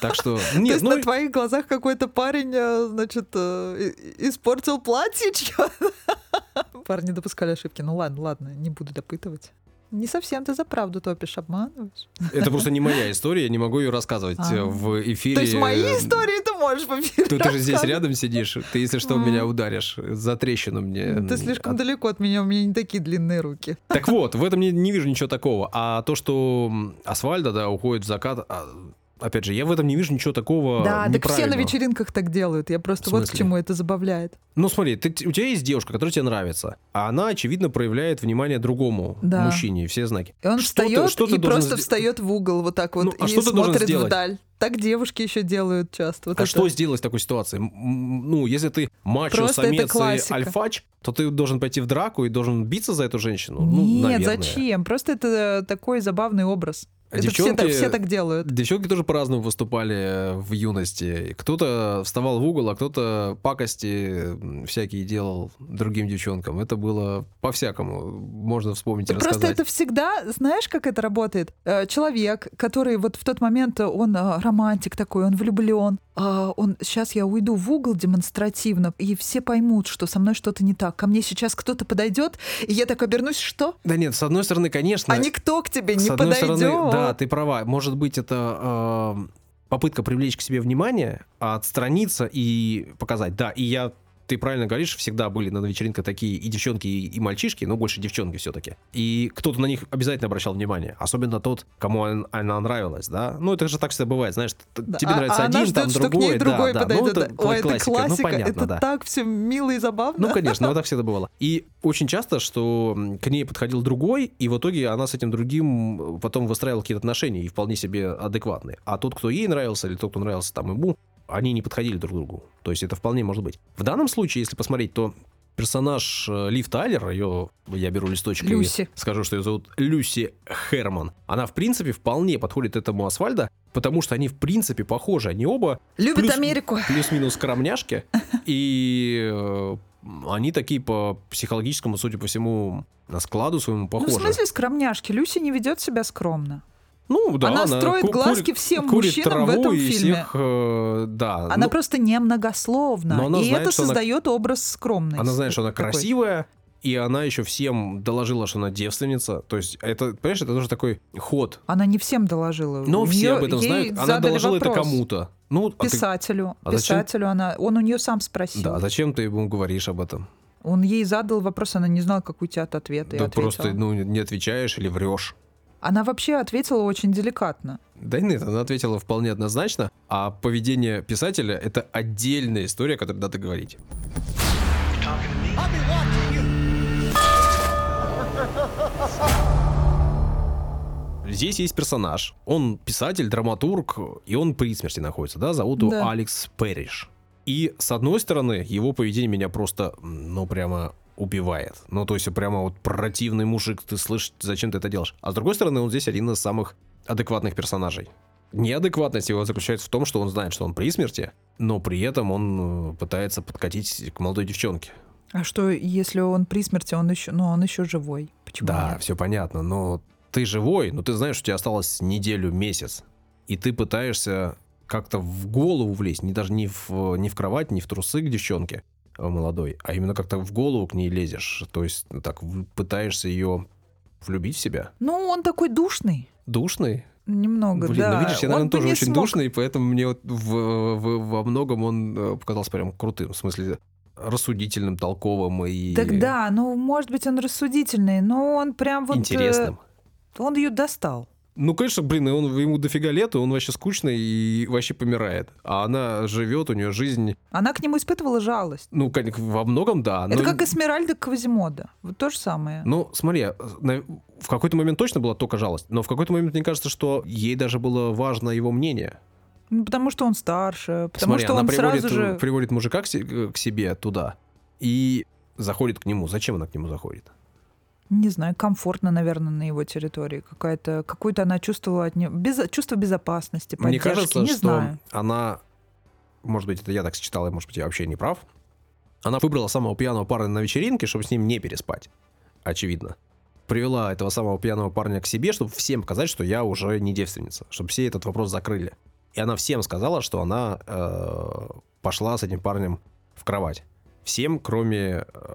Так что... Нет, ну... на твоих глазах какой-то парень, э, значит, э, испортил платьичко. Парни допускали ошибки. Ну ладно, ладно, не буду допытывать. Не совсем ты за правду топишь, обманываешь. Это просто не моя история, я не могу ее рассказывать а. в эфире. То есть мои истории ты можешь в эфире Тут ты же здесь рядом сидишь, ты, если что, меня ударишь, за трещину мне. Ты слишком от... далеко от меня, у меня не такие длинные руки. Так вот, в этом не, не вижу ничего такого. А то, что Асфальда, да, уходит в закат, а, опять же, я в этом не вижу ничего такого Да, так все на вечеринках так делают. Я просто вот к чему это забавляет. Ну смотри, ты, у тебя есть девушка, которая тебе нравится, а она, очевидно, проявляет внимание другому да. мужчине, все знаки. И он что встает ты, что и просто сдел... встает в угол вот так вот ну, а и что смотрит вдаль. Так девушки еще делают часто. Вот а это. что сделать в такой ситуации? Ну, если ты мачо, самец и альфач, то ты должен пойти в драку и должен биться за эту женщину? Ну, Нет, наверное. зачем? Просто это такой забавный образ. Это девчонки, все, все так делают. Девчонки тоже по-разному выступали в юности. Кто-то вставал в угол, а кто-то пакости всякие делал другим девчонкам. Это было по-всякому. Можно вспомнить и Просто рассказать. это всегда, знаешь, как это работает? Э, человек, который вот в тот момент, он э, романтик такой, он влюблен, а, он сейчас я уйду в угол демонстративно, и все поймут, что со мной что-то не так. Ко мне сейчас кто-то подойдет, и я так обернусь, что? Да нет, с одной стороны, конечно. А никто к тебе не подойдет. Стороны, да, ты права. Может быть, это э, попытка привлечь к себе внимание, отстраниться и показать. Да, и я ты правильно говоришь, всегда были на вечеринках такие и девчонки, и, и мальчишки, но больше девчонки все-таки. И кто-то на них обязательно обращал внимание, особенно тот, кому она, она нравилась, да. Ну, это же так всегда бывает, знаешь, да, тебе а, нравится а один, ждет, там другой, да, другой да, подойдет. Ну, это, Ой, классика, это классика, ну, понятно, это да. так все мило и забавно. Ну, конечно, вот так всегда бывало. И очень часто, что к ней подходил другой, и в итоге она с этим другим потом выстраивала какие-то отношения, и вполне себе адекватные. А тот, кто ей нравился, или тот, кто нравился там ему, они не подходили друг к другу. То есть это вполне может быть. В данном случае, если посмотреть, то персонаж э, Лив Тайлер, ее, я беру листочек Люси. и скажу, что ее зовут Люси Херман, она, в принципе, вполне подходит этому Асфальда, потому что они, в принципе, похожи. Они оба... Любят плюс, Америку. Плюс-минус скромняшки. И э, они такие по психологическому, судя по всему, на складу своему похожи. Ну, в смысле скромняшки? Люси не ведет себя скромно. Ну, да, она, она строит ку- глазки всем мужчинам в этом фильме. Всех, э, да. Она ну, просто немногословна. И знает, это создает она, образ скромности. Она знает, что она такой. красивая, и она еще всем доложила, что она девственница. То есть, это, понимаешь, это тоже такой ход. Она не всем доложила. Но все нее, об этом знают. Она доложила вопрос. это кому-то. Ну, писателю. А ты... Писателю зачем... она. Он у нее сам спросил. Да, зачем ты ему говоришь об этом? Он ей задал вопрос, она не знала, какой у тебя ответ. Да просто ну, не отвечаешь или врешь. Она вообще ответила очень деликатно. Да нет, она ответила вполне однозначно, а поведение писателя — это отдельная история, о которой надо говорить. Здесь есть персонаж. Он писатель, драматург, и он при смерти находится, да? Зовут его да. Алекс Перриш. И, с одной стороны, его поведение меня просто, ну, прямо убивает. Ну, то есть прямо вот противный мужик, ты слышишь, зачем ты это делаешь. А с другой стороны, он здесь один из самых адекватных персонажей. Неадекватность его заключается в том, что он знает, что он при смерти, но при этом он э, пытается подкатить к молодой девчонке. А что, если он при смерти, он еще, ну, он еще живой? Почему да, нет? все понятно, но ты живой, но ты знаешь, что у тебя осталось неделю, месяц, и ты пытаешься как-то в голову влезть, не даже не в, не в кровать, не в трусы к девчонке, молодой, а именно как-то в голову к ней лезешь, то есть так пытаешься ее влюбить в себя. Ну, он такой душный. Душный? Немного, Блин, ну, да. ну видишь, я, наверное, тоже очень смог... душный, поэтому мне вот в, в, во многом он э, показался прям крутым, в смысле рассудительным, толковым и... Так да, ну, может быть, он рассудительный, но он прям вот... Э, Интересным. Он ее достал. Ну, конечно, блин, он, ему дофига лет, и он вообще скучный и вообще помирает. А она живет, у нее жизнь... Она к нему испытывала жалость. Ну, во многом, да. Это но... как Эсмеральда Квазимода. Вот то же самое. Ну, смотри, в какой-то момент точно была только жалость, но в какой-то момент мне кажется, что ей даже было важно его мнение. Ну, потому что он старше, потому Смотри, что она он приводит, сразу же... приводит мужика к, к себе туда. И заходит к нему. Зачем она к нему заходит? Не знаю, комфортно, наверное, на его территории. Какая-то, какую-то она чувствовала от него. Без, чувство безопасности, поддержки. Мне кажется, не что знаю. она, может быть, это я так считал, и может быть, я вообще не прав. Она выбрала самого пьяного парня на вечеринке, чтобы с ним не переспать. Очевидно. Привела этого самого пьяного парня к себе, чтобы всем показать, что я уже не девственница. Чтобы все этот вопрос закрыли. И она всем сказала, что она э, пошла с этим парнем в кровать. Всем, кроме э,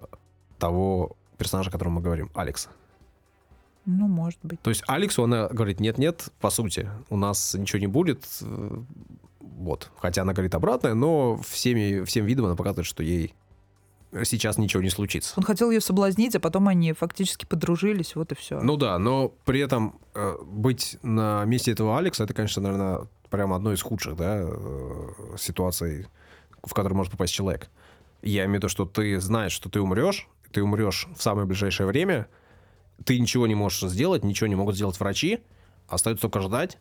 того персонажа, о котором мы говорим, Алекса. Ну, может быть. То есть Алексу она говорит, нет-нет, по сути, у нас ничего не будет. э, Вот. Хотя она говорит обратное, но всеми, всем видом она показывает, что ей сейчас ничего не случится. Он хотел ее соблазнить, а потом они фактически подружились, вот и все. Ну да, но при этом э, быть на месте этого Алекса, это, конечно, наверное, прям одно из худших, да, э, ситуаций, в которую может попасть человек. Я имею в виду, что ты знаешь, что ты умрешь, ты умрешь в самое ближайшее время, ты ничего не можешь сделать, ничего не могут сделать врачи, остается только ждать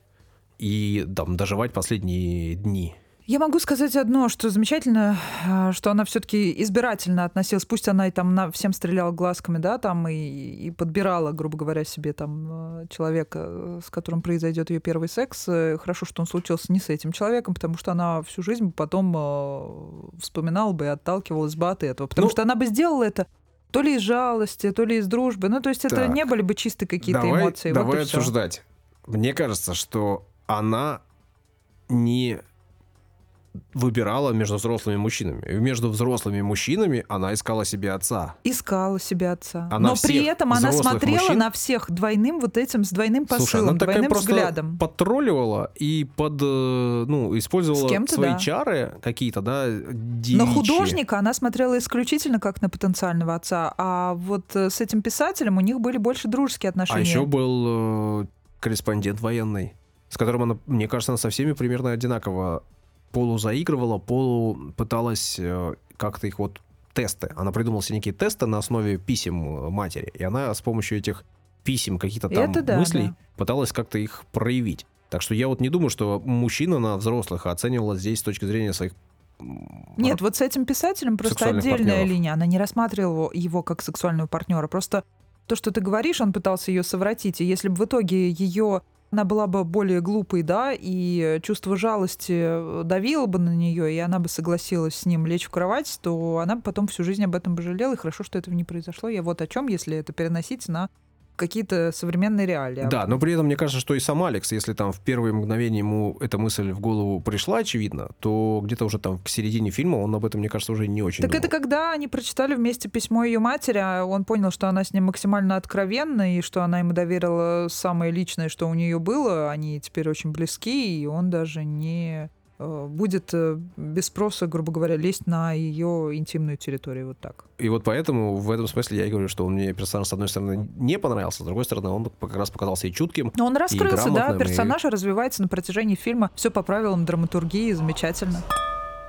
и там, доживать последние дни. Я могу сказать одно, что замечательно, а, что она все-таки избирательно относилась. Пусть она и там на всем стреляла глазками, да, там и, и подбирала, грубо говоря, себе там э, человека, с которым произойдет ее первый секс. Э, Хорошо, что он случился не с этим человеком, потому что она всю жизнь потом э, вспоминала бы и отталкивалась бы от этого. Потому Ну, что она бы сделала это то ли из жалости, то ли из дружбы. Ну, то есть это Так. не были бы чисто какие-то давай, эмоции. вот Давай всё. обсуждать. Мне кажется, что она не выбирала между взрослыми мужчинами. И Между взрослыми мужчинами она искала себе отца. Искала себе отца. Она Но при этом она смотрела мужчин- на всех двойным вот этим, с двойным Слушай, посылом, она такая двойным просто взглядом. подтролливала и под, э, ну, использовала свои да. чары какие-то, да, девичьи. художника она смотрела исключительно как на потенциального отца, а вот э, с этим писателем у них были больше дружеские отношения. А еще был э, корреспондент военный, с которым она, мне кажется, она со всеми примерно одинаково полу заигрывала, полу пыталась э, как-то их вот тесты. Она придумала себе некие тесты на основе писем э, матери, и она с помощью этих писем, каких-то там да, мыслей да. пыталась как-то их проявить. Так что я вот не думаю, что мужчина на взрослых оценивала здесь с точки зрения своих Нет, вот с этим писателем просто отдельная партнеров. линия. Она не рассматривала его, его как сексуального партнера. Просто то, что ты говоришь, он пытался ее совратить. И если бы в итоге ее она была бы более глупой, да, и чувство жалости давило бы на нее, и она бы согласилась с ним лечь в кровать, то она бы потом всю жизнь об этом бы жалела, и хорошо, что этого не произошло. Я вот о чем, если это переносить на какие-то современные реалии. Да, но при этом мне кажется, что и сам Алекс, если там в первые мгновения ему эта мысль в голову пришла, очевидно, то где-то уже там к середине фильма он об этом, мне кажется, уже не очень Так думал. это когда они прочитали вместе письмо ее матери, а он понял, что она с ним максимально откровенна, и что она ему доверила самое личное, что у нее было. Они теперь очень близки, и он даже не будет э, без спроса, грубо говоря, лезть на ее интимную территорию вот так. И вот поэтому в этом смысле я и говорю, что он мне персонаж, с одной стороны, не понравился, с другой стороны, он как раз показался и чутким. Но он раскрылся, да, грамотным, и- персонаж развивается на протяжении фильма, все по правилам драматургии, замечательно.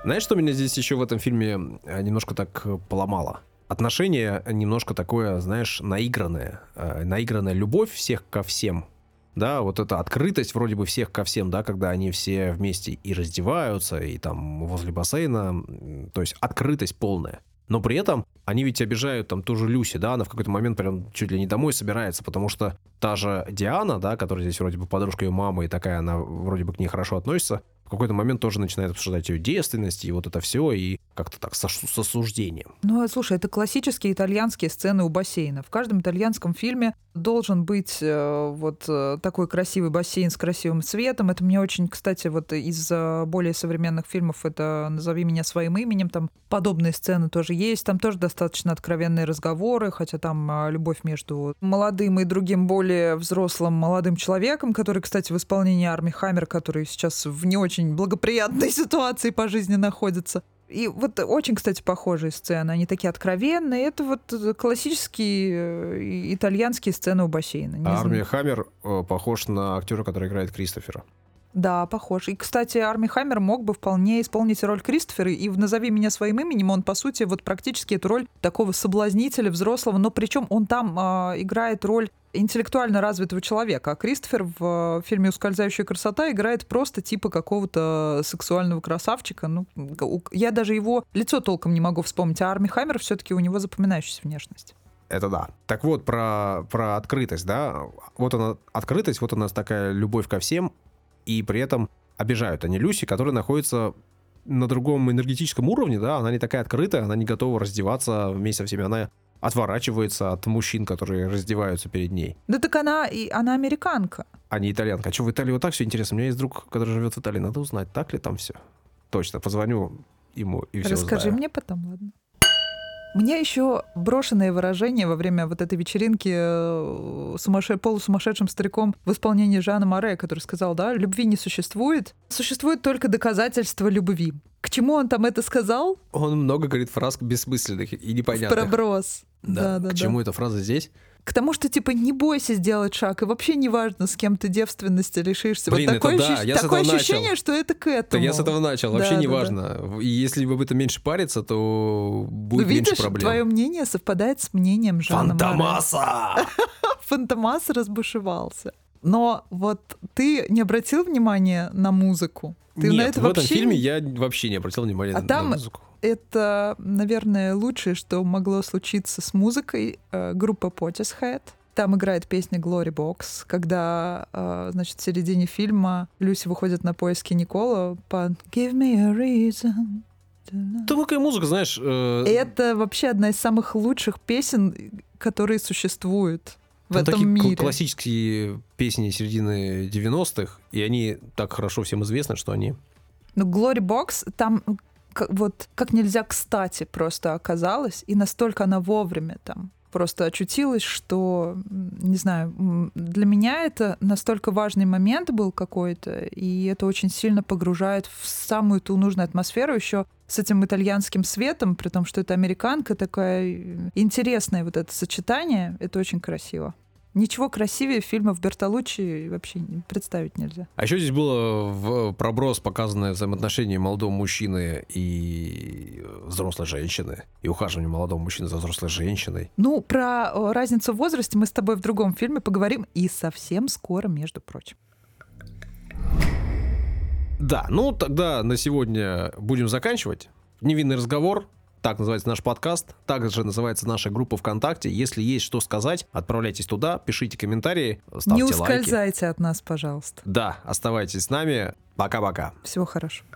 Знаешь, что меня здесь еще в этом фильме э, немножко так э, поломало? Отношение немножко такое, знаешь, наигранное. Э, Наигранная любовь всех ко всем. Да, вот эта открытость вроде бы всех ко всем, да, когда они все вместе и раздеваются, и там возле бассейна, то есть открытость полная. Но при этом они ведь обижают там ту же Люси, да, она в какой-то момент прям чуть ли не домой собирается, потому что та же Диана, да, которая здесь вроде бы подружка ее мамы, и такая она вроде бы к ней хорошо относится, какой-то момент тоже начинает обсуждать ее девственность и вот это все, и как-то так с, с осуждением. Ну, слушай, это классические итальянские сцены у бассейна. В каждом итальянском фильме должен быть э, вот э, такой красивый бассейн с красивым цветом. Это мне очень, кстати, вот из э, более современных фильмов, это «Назови меня своим именем», там подобные сцены тоже есть. Там тоже достаточно откровенные разговоры, хотя там э, любовь между молодым и другим более взрослым молодым человеком, который, кстати, в исполнении Арми Хаммер, который сейчас в не очень благоприятной ситуации по жизни находится. И вот очень, кстати, похожие сцены. Они такие откровенные. Это вот классические э, итальянские сцены у бассейна. Не А знаю. Хаммер э, похож на актера, который играет Кристофера. Да, похож. И, кстати, Арми Хаммер мог бы вполне исполнить роль Кристофера, и в «Назови меня своим именем» он, по сути, вот практически эту роль такого соблазнителя взрослого, но причем он там а, играет роль интеллектуально развитого человека, а Кристофер в фильме «Ускользающая красота» играет просто типа какого-то сексуального красавчика. Ну, я даже его лицо толком не могу вспомнить, а Арми Хаммер все-таки у него запоминающаяся внешность. Это да. Так вот, про, про открытость, да. Вот она, открытость, вот у нас такая любовь ко всем, и при этом обижают они Люси, которая находится на другом энергетическом уровне, да, она не такая открытая, она не готова раздеваться вместе со всеми, она отворачивается от мужчин, которые раздеваются перед ней. Да так она, и она американка. А не итальянка. А что, в Италии вот так все интересно? У меня есть друг, который живет в Италии, надо узнать, так ли там все. Точно, позвоню ему и все Расскажи узнаю. мне потом, ладно. Мне еще брошенное выражение во время вот этой вечеринки э, сумасше... полусумасшедшим стариком в исполнении Жана Море, который сказал, да, любви не существует, существует только доказательство любви. К чему он там это сказал? Он много говорит фраз бессмысленных и непонятных. В проброс. Да, да, да. К чему эта фраза здесь? к тому, что типа не бойся сделать шаг, и вообще не важно, с кем ты девственности лишишься. Блин, вот такое, это да, ощущ... я такое с ощущение, начал. что это к этому. Да я с этого начал, вообще Да, не да, важно. И если об этом меньше париться, то будет Ну, видишь, меньше проблем. твое мнение совпадает с мнением Море. Фантомаса! Фантомас разбушевался. Но вот ты не обратил внимания на музыку? Ты Нет, на это в этом вообще фильме не- я вообще не обратил внимания А на, там- на музыку. Это, наверное, лучшее, что могло случиться с музыкой. Э, Группа Portishead. Там играет песня Glory Box, когда, э, значит, в середине фильма Люси выходит на поиски Никола по Give me a reason. to love». Ты какая музыка, знаешь... э, Это вообще одна из самых лучших песен, которые существуют в там этом такие мире. классические песни середины 90-х, и они так хорошо всем известны, что они... Ну, Glory Box там к- вот как нельзя кстати просто оказалась, и настолько она вовремя там просто очутилась, что, не знаю, для меня это настолько важный момент был какой-то, и это очень сильно погружает в самую ту нужную атмосферу еще с этим итальянским светом, при том, что это американка, такая интересное вот это сочетание, это очень красиво. Ничего красивее фильмов Бертолуччи вообще представить нельзя. А еще здесь было в проброс показанное взаимоотношение молодого мужчины и взрослой женщины, и ухаживание молодого мужчины за взрослой женщиной. Ну, про э, разницу в возрасте мы с тобой в другом фильме поговорим и совсем скоро, между прочим. Да, ну тогда на сегодня будем заканчивать. Невинный разговор. Так называется наш подкаст. Также называется наша группа ВКонтакте. Если есть что сказать, отправляйтесь туда, пишите комментарии, ставьте Не лайки. ускользайте от нас, пожалуйста. Да, оставайтесь с нами. Пока-пока. Всего хорошего.